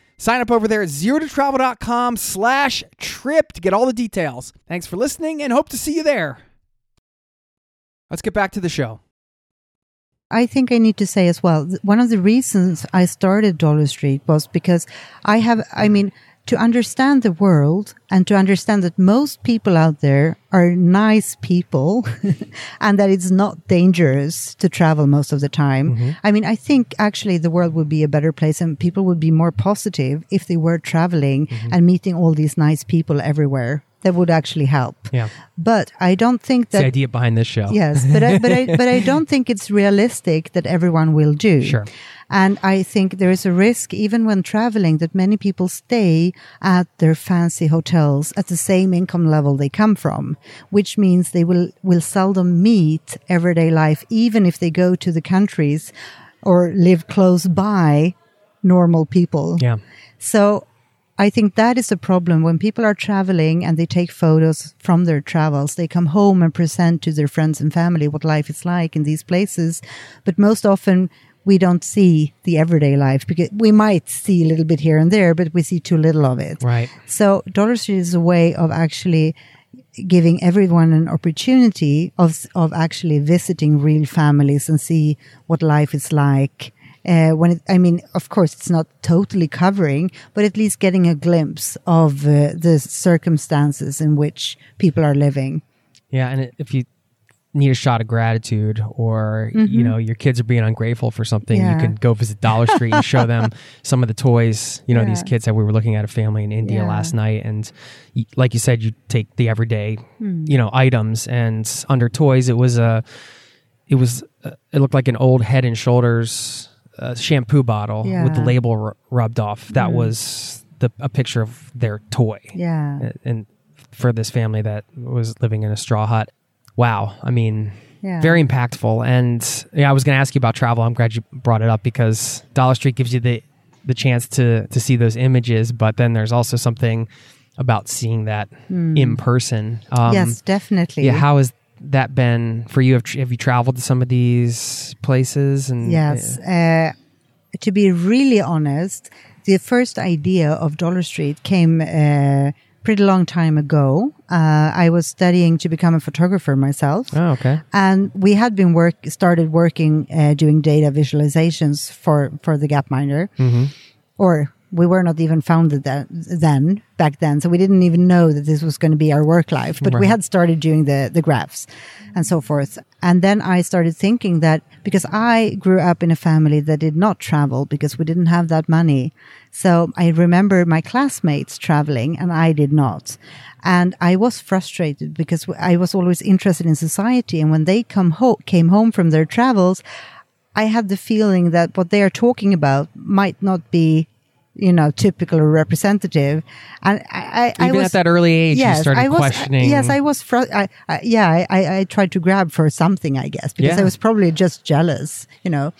sign up over there at zerototravel.com slash trip to get all the details. Thanks for listening and hope to see you there. Let's get back to the show. I think I need to say as well, one of the reasons I started Dollar Street was because I have, I mean, to understand the world and to understand that most people out there are nice people and that it's not dangerous to travel most of the time. Mm-hmm. I mean, I think actually the world would be a better place and people would be more positive if they were traveling mm-hmm. and meeting all these nice people everywhere. That would actually help. Yeah. But I don't think It's the idea behind this show. Yes, but I, but I, but I don't think it's realistic that everyone will do. Sure. And I think there is a risk, even when traveling, that many people stay at their fancy hotels at the same income level they come from, which means they will, will seldom meet everyday life, even if they go to the countries or live close by normal people. Yeah. So I think that is a problem when people are traveling and they take photos from their travels. They come home and present to their friends and family what life is like in these places. But most often we don't see the everyday life because we might see a little bit here and there, but we see too little of it. Right. So Dollar Street is a way of actually giving everyone an opportunity of of actually visiting real families and see what life is like. Uh, when it, I mean, of course, it's not totally covering, but at least getting a glimpse of uh, the circumstances in which people are living. Yeah, and if you need a shot of gratitude or you know your kids are being ungrateful for something Mm-hmm. Yeah. you can go visit dollar street and show them some of the toys you know these kids that we were looking at a family in india Yeah. last night and like you said you take the everyday Hmm. you know items and under toys it was a it was uh, it looked like an old head and shoulders uh, shampoo bottle with the label r- rubbed off that was the a picture of their toy Yeah. and for this family that was living in a straw hut. Wow, I mean, Yeah. very impactful. And yeah, I was going to ask you about travel. I'm glad you brought it up because Dollar Street gives you the the chance to to see those images, but then there's also something about seeing that in person. Um, yes, definitely. Yeah, how has that been for you? Have, have you traveled to some of these places? And Yes. Uh, to be really honest, the first idea of Dollar Street came uh, pretty long time ago. Uh, I was studying to become a photographer myself. Oh, okay. And we had been work started working uh, doing data visualizations for for the Gapminder, or we were not even founded that, then back then, so we didn't even know that this was going to be our work life. But we had started doing the the graphs and so forth. And then I started thinking that because I grew up in a family that did not travel because we didn't have that money. So I remember my classmates traveling and I did not. And I was frustrated because I was always interested in society. And when they come ho- came home from their travels, I had the feeling that what they are talking about might not be, you know, typical representative. And I, I, I was, at that early age, you yes, started I was, questioning. Yes, I was. Fr- I, I, yeah, I, I, tried to grab for something, I guess, because Yeah. I was probably just jealous, you know.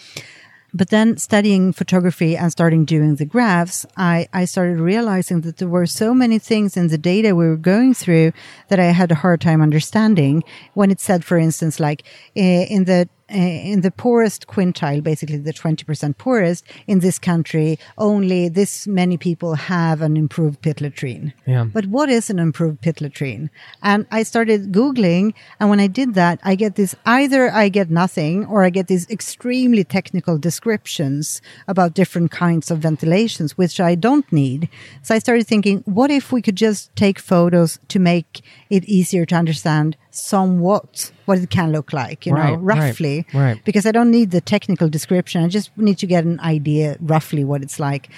But then studying photography and starting doing the graphs, I, I started realizing that there were so many things in the data we were going through that I had a hard time understanding. When it said, for instance, like eh, in the Uh, in the poorest quintile, basically the 20% poorest in this country, only this many people have an improved pit latrine. Yeah. But what is an improved pit latrine? And I started Googling. And when I did that, I get this either I get nothing or I get these extremely technical descriptions about different kinds of ventilations, which I don't need. So I started thinking, what if we could just take photos to make it easier to understand somewhat what it can look like, you know, Right, right, roughly. right. Because I don't need the technical description. I just need to get an idea roughly what it's like.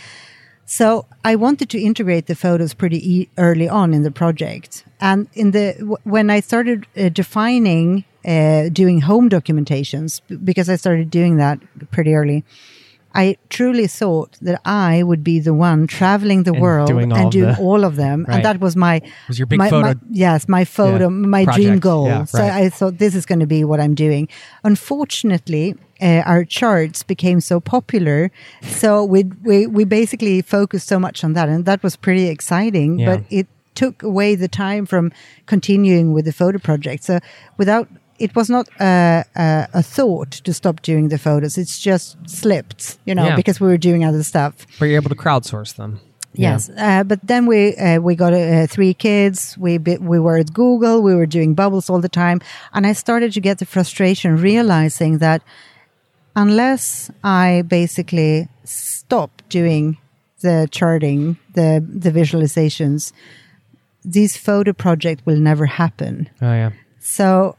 So I wanted to integrate the photos pretty e- early on in the project, and in the w- when I started uh, defining uh, doing home documentations b- because I started doing that pretty early. I truly thought that I would be the one traveling the And world doing and doing the- all of them, Right. and that was my Was your big my, photo- my- yes, my photo, Yeah, my dream goal. Yeah, So right. I thought this is going to be what I'm doing. Unfortunately, uh, our charts became so popular, so we we we basically focused so much on that, and that was pretty exciting. Yeah. But it took away the time from continuing with the photo project. So without it was not a, a, a thought to stop doing the photos. It's just slipped, you know, Yeah. because we were doing other stuff. But you're able to crowdsource them. Yeah. Yes, uh, but then we uh, we got uh, three kids. We be, we were at Google. We were doing bubbles all the time, and I started to get the frustration, realizing that unless I basically stop doing the charting, the the visualizations, these photo project will never happen. Oh yeah. So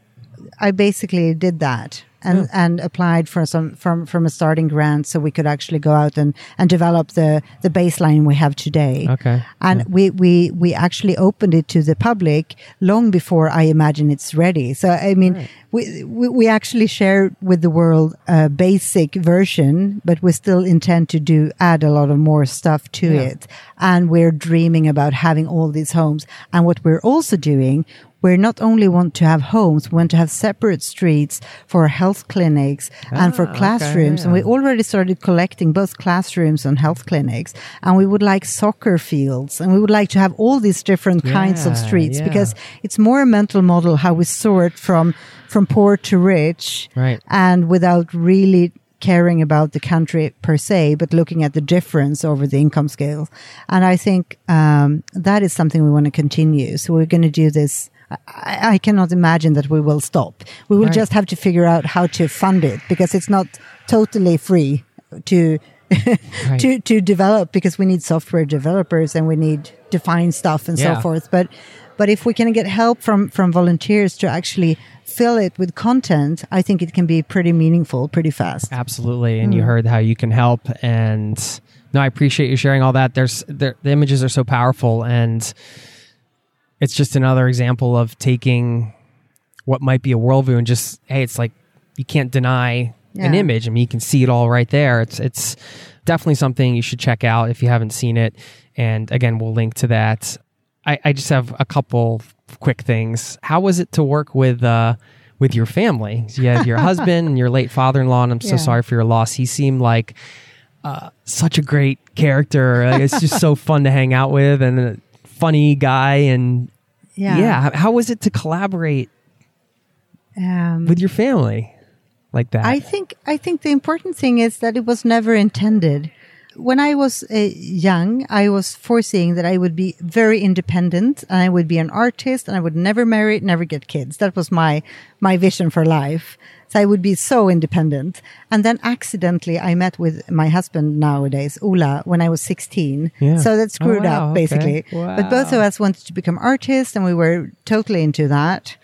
I basically did that and, hmm. and applied for some from from a starting grant so we could actually go out and, and develop the, the baseline we have today. Okay. And we, we we actually opened it to the public long before I imagine it's ready. So I mean we, we we actually share with the world a basic version, but we still intend to do add a lot of more stuff to Yeah. it. And we're dreaming about having all these homes. And what we're also doing, we not only want to have homes, we want to have separate streets for health clinics and for Ah, okay, classrooms. And we already started collecting both classrooms and health clinics. And we would like soccer fields and we would like to have all these different kinds of streets yeah. because it's more a mental model how we sort from, from poor to rich Right. and without really caring about the country per se, but looking at the difference over the income scale. And I think um, that is something we want to continue. So we're going to do this. I, I cannot imagine that we will stop. We will Right. just have to figure out how to fund it because it's not totally free to. Right. to to develop because we need software developers and we need defined stuff and Yeah. so forth but But if we can get help from from volunteers to actually fill it with content, I think it can be pretty meaningful, pretty fast. Absolutely. And you mm. heard how you can help. And no, I appreciate you sharing all that. There's there, the images are so powerful, and it's just another example of taking what might be a worldview and just hey, it's like you can't deny an image. I mean, you can see it all right there. It's it's definitely something you should check out if you haven't seen it. And again, we'll link to that. I, I just have a couple quick things. How was it to work with uh, with your family? You have your husband and your late father in law, and I'm so sorry for your loss. He seemed like uh, such a great character. Like, it's just so fun to hang out with and a funny guy. And Yeah. yeah, how, was it to collaborate Um, with your family like that? I think I think the important thing is that it was never intended. When I was uh, young, I was foreseeing that I would be very independent and I would be an artist and I would never marry, never get kids. That was my my vision for life. So I would be so independent. And then accidentally I met with my husband nowadays, Ola, when I was 16. Yeah. So that Oh, screwed wow, up okay. basically. But both of us wanted to become artists and we were totally into that.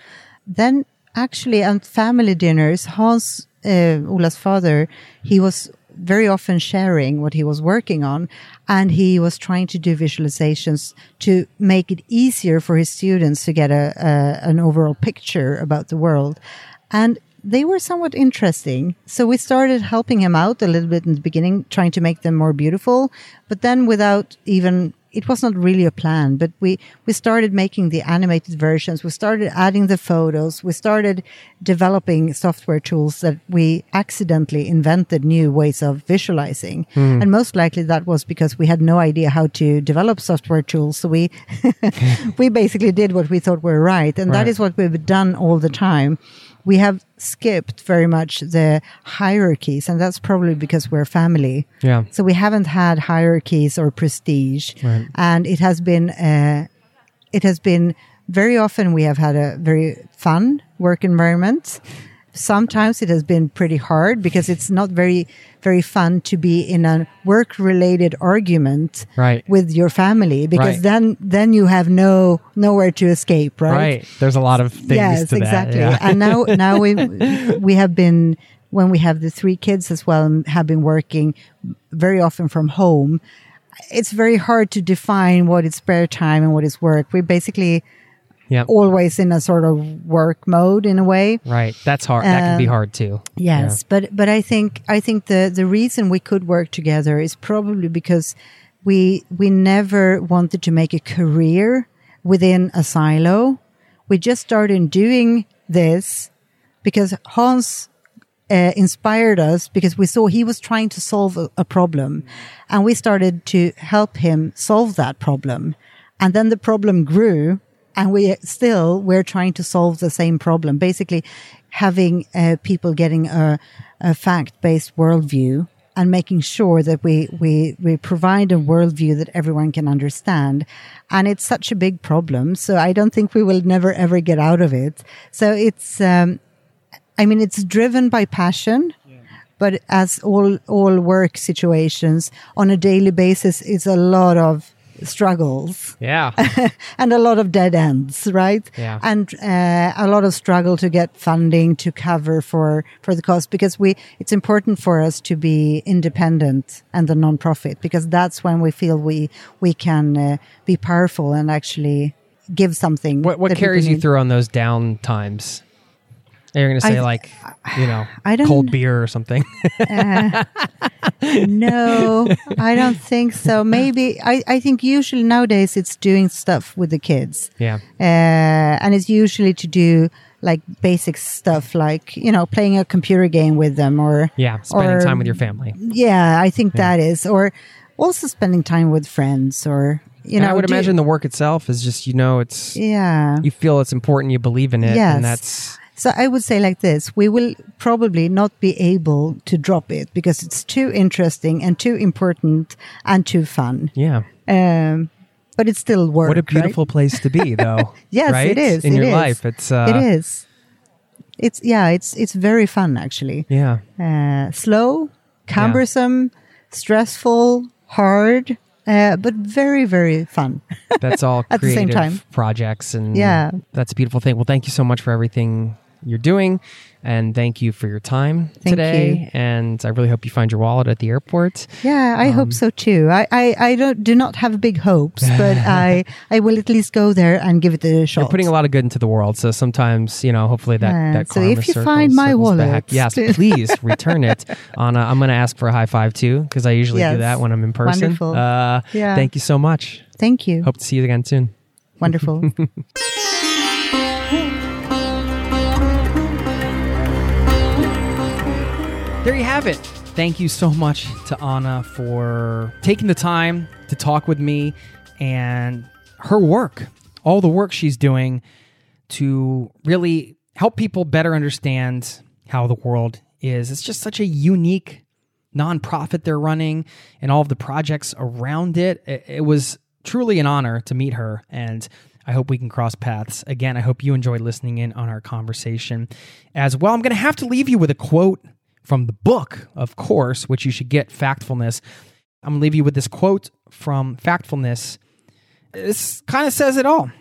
Then actually at family dinners, Hans, uh, Ola's father, he was very often sharing what he was working on and he was trying to do visualizations to make it easier for his students to get a, a an overall picture about the world and they were somewhat interesting so we started helping him out a little bit in the beginning trying to make them more beautiful but then without even it was not really a plan, but we, we started making the animated versions. We started adding the photos. We started developing software tools that we accidentally invented new ways of visualizing. Hmm. And most likely that was because we had no idea how to develop software tools. So we, we basically did what we thought were right. And Right. that is what we've done all the time. We have skipped very much the hierarchies, and that's probably because we're family. yeah. So we haven't had hierarchies or prestige, Right. and it has been uh, it has been very often we have had a very fun work environment. Sometimes it has been pretty hard because it's not very very fun to be in a work related argument Right. with your family because Right. then then you have no nowhere to escape, right? Right. There's a lot of things yes, to that. exactly. Yeah. and now now we we have been when we have the three kids as well and have been working very often from home. It's very hard to define what is spare time and what is work. We're basically yeah. always in a sort of work mode in a way. Right. That's hard. that can be Um, hard too. Yes, but but I think I think the the reason we could work together is probably because we we never wanted to make a career within a silo. We just started doing this because Hans uh, inspired us because we saw he was trying to solve a, a problem, and we started to help him solve that problem, and then the problem grew, and we still we're trying to solve the same problem. Basically, having uh, people getting a, a fact-based worldview and making sure that we, we, we provide a worldview that everyone can understand. And it's such a big problem. So I don't think we will never ever get out of it. So it's, um, I mean, it's driven by passion. But as all all work situations on a daily basis, it's a lot of struggles Yeah. and a lot of dead ends, right? Yeah. And uh, a lot of struggle to get funding to cover for for the cost because we it's important for us to be independent and a non-profit because that's when we feel we we can uh, be powerful and actually give something. what what carries you through on those down times? You're going to say I- like, you know, I don't- cold beer or something. no, I don't think so. Maybe I, I think usually nowadays it's doing stuff with the kids. yeah. uh, and it's usually to do like basic stuff like you know playing a computer game with them or Yeah. Spending or- time with your family. yeah i think that is or also spending time with friends or you and know I would imagine the work itself is just, you know, it's, yeah you feel it's important, you believe in it. Yes. And that's, so i would say like this we will probably not be able to drop it because it's too interesting and too important and too fun yeah. um but it's still work What a right? beautiful place to be, though. Yes, right? it is. In it your is. life. It's, uh, it is. It's yeah. It's it's very fun actually. Yeah. Uh, slow, cumbersome, stressful, hard, uh, but very, very fun. That's all At the same time. projects, and Yeah. that's a beautiful thing. Well, thank you so much for everything you're doing, and thank you for your time Thank today. you. And I really hope you find your wallet at the airport. Yeah, I Um, hope so too. I, I, I don't do not have big hopes, but I I will at least go there and give it a shot. You're putting a lot of good into the world, so sometimes you know, hopefully that Yeah, that so if you circles- find my wallet, back. yes, please- return it. On a, I'm going to ask for a high five too because I usually do that when I'm in person. Wonderful. Uh, Yeah. Thank you so much. Thank you. Hope to see you again soon. Wonderful. There you have it. Thank you so much to Anna for taking the time to talk with me and her work, all the work she's doing to really help people better understand how the world is. It's just such a unique nonprofit they're running and all of the projects around it. It, was truly an honor to meet her and I hope we can cross paths. Again, I hope you enjoyed listening in on our conversation as well. I'm going to have to leave you with a quote from the book, of course, which you should get Factfulness. I'm going to leave you with this quote from Factfulness. This kind of says it all.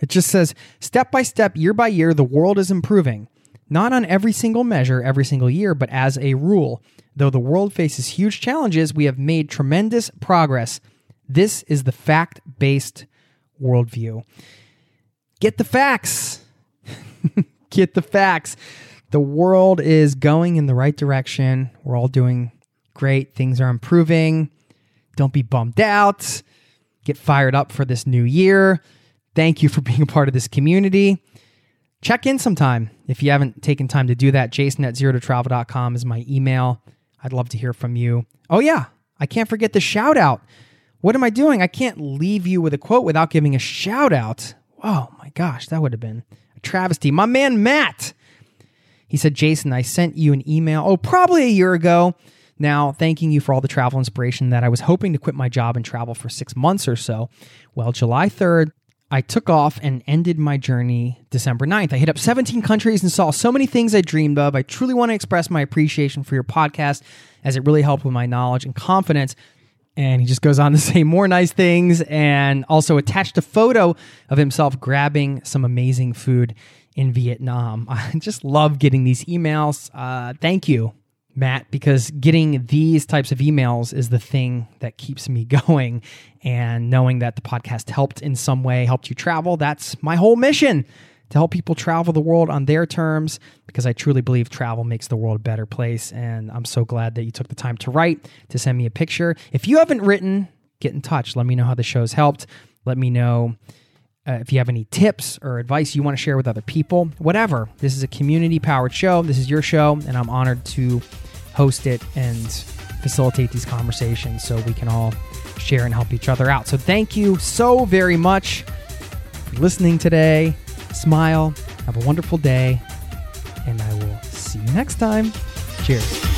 It just says, step by step, year by year, the world is improving. Not on every single measure, every single year, but as a rule. Though the world faces huge challenges, we have made tremendous progress. This is the fact based worldview. Get the facts. Get the facts. The world is going in the right direction. We're all doing great. Things are improving. Don't be bummed out. Get fired up for this new year. Thank you for being a part of this community. Check in sometime if you haven't taken time to do that. Jason at zero to travel.com is my email. I'd love to hear from you. Oh, yeah. I can't forget the shout out. What am I doing? I can't leave you with a quote without giving a shout out. Oh my gosh, that would have been a travesty. My man Matt. He said, Jason, I sent you an email, oh, probably a year ago now, thanking you for all the travel inspiration that I was hoping to quit my job and travel for six months or so. Well, July 3rd, I took off and ended my journey December 9th. I hit up 17 countries and saw so many things I dreamed of. I truly want to express my appreciation for your podcast as it really helped with my knowledge and confidence. And he just goes on to say more nice things and also attached a photo of himself grabbing some amazing food in Vietnam. I just love getting these emails. Uh, thank you, Matt, because getting these types of emails is the thing that keeps me going. And knowing that the podcast helped in some way, helped you travel, that's my whole mission to help people travel the world on their terms because I truly believe travel makes the world a better place. And I'm so glad that you took the time to write, to send me a picture. If you haven't written, get in touch. Let me know how the show's helped. Let me know uh, if you have any tips or advice you want to share with other people, whatever. This is a community powered show. This is your show, and I'm honored to host it and facilitate these conversations so we can all share and help each other out. So, thank you so very much for listening today. Smile, have a wonderful day, and I will see you next time. Cheers.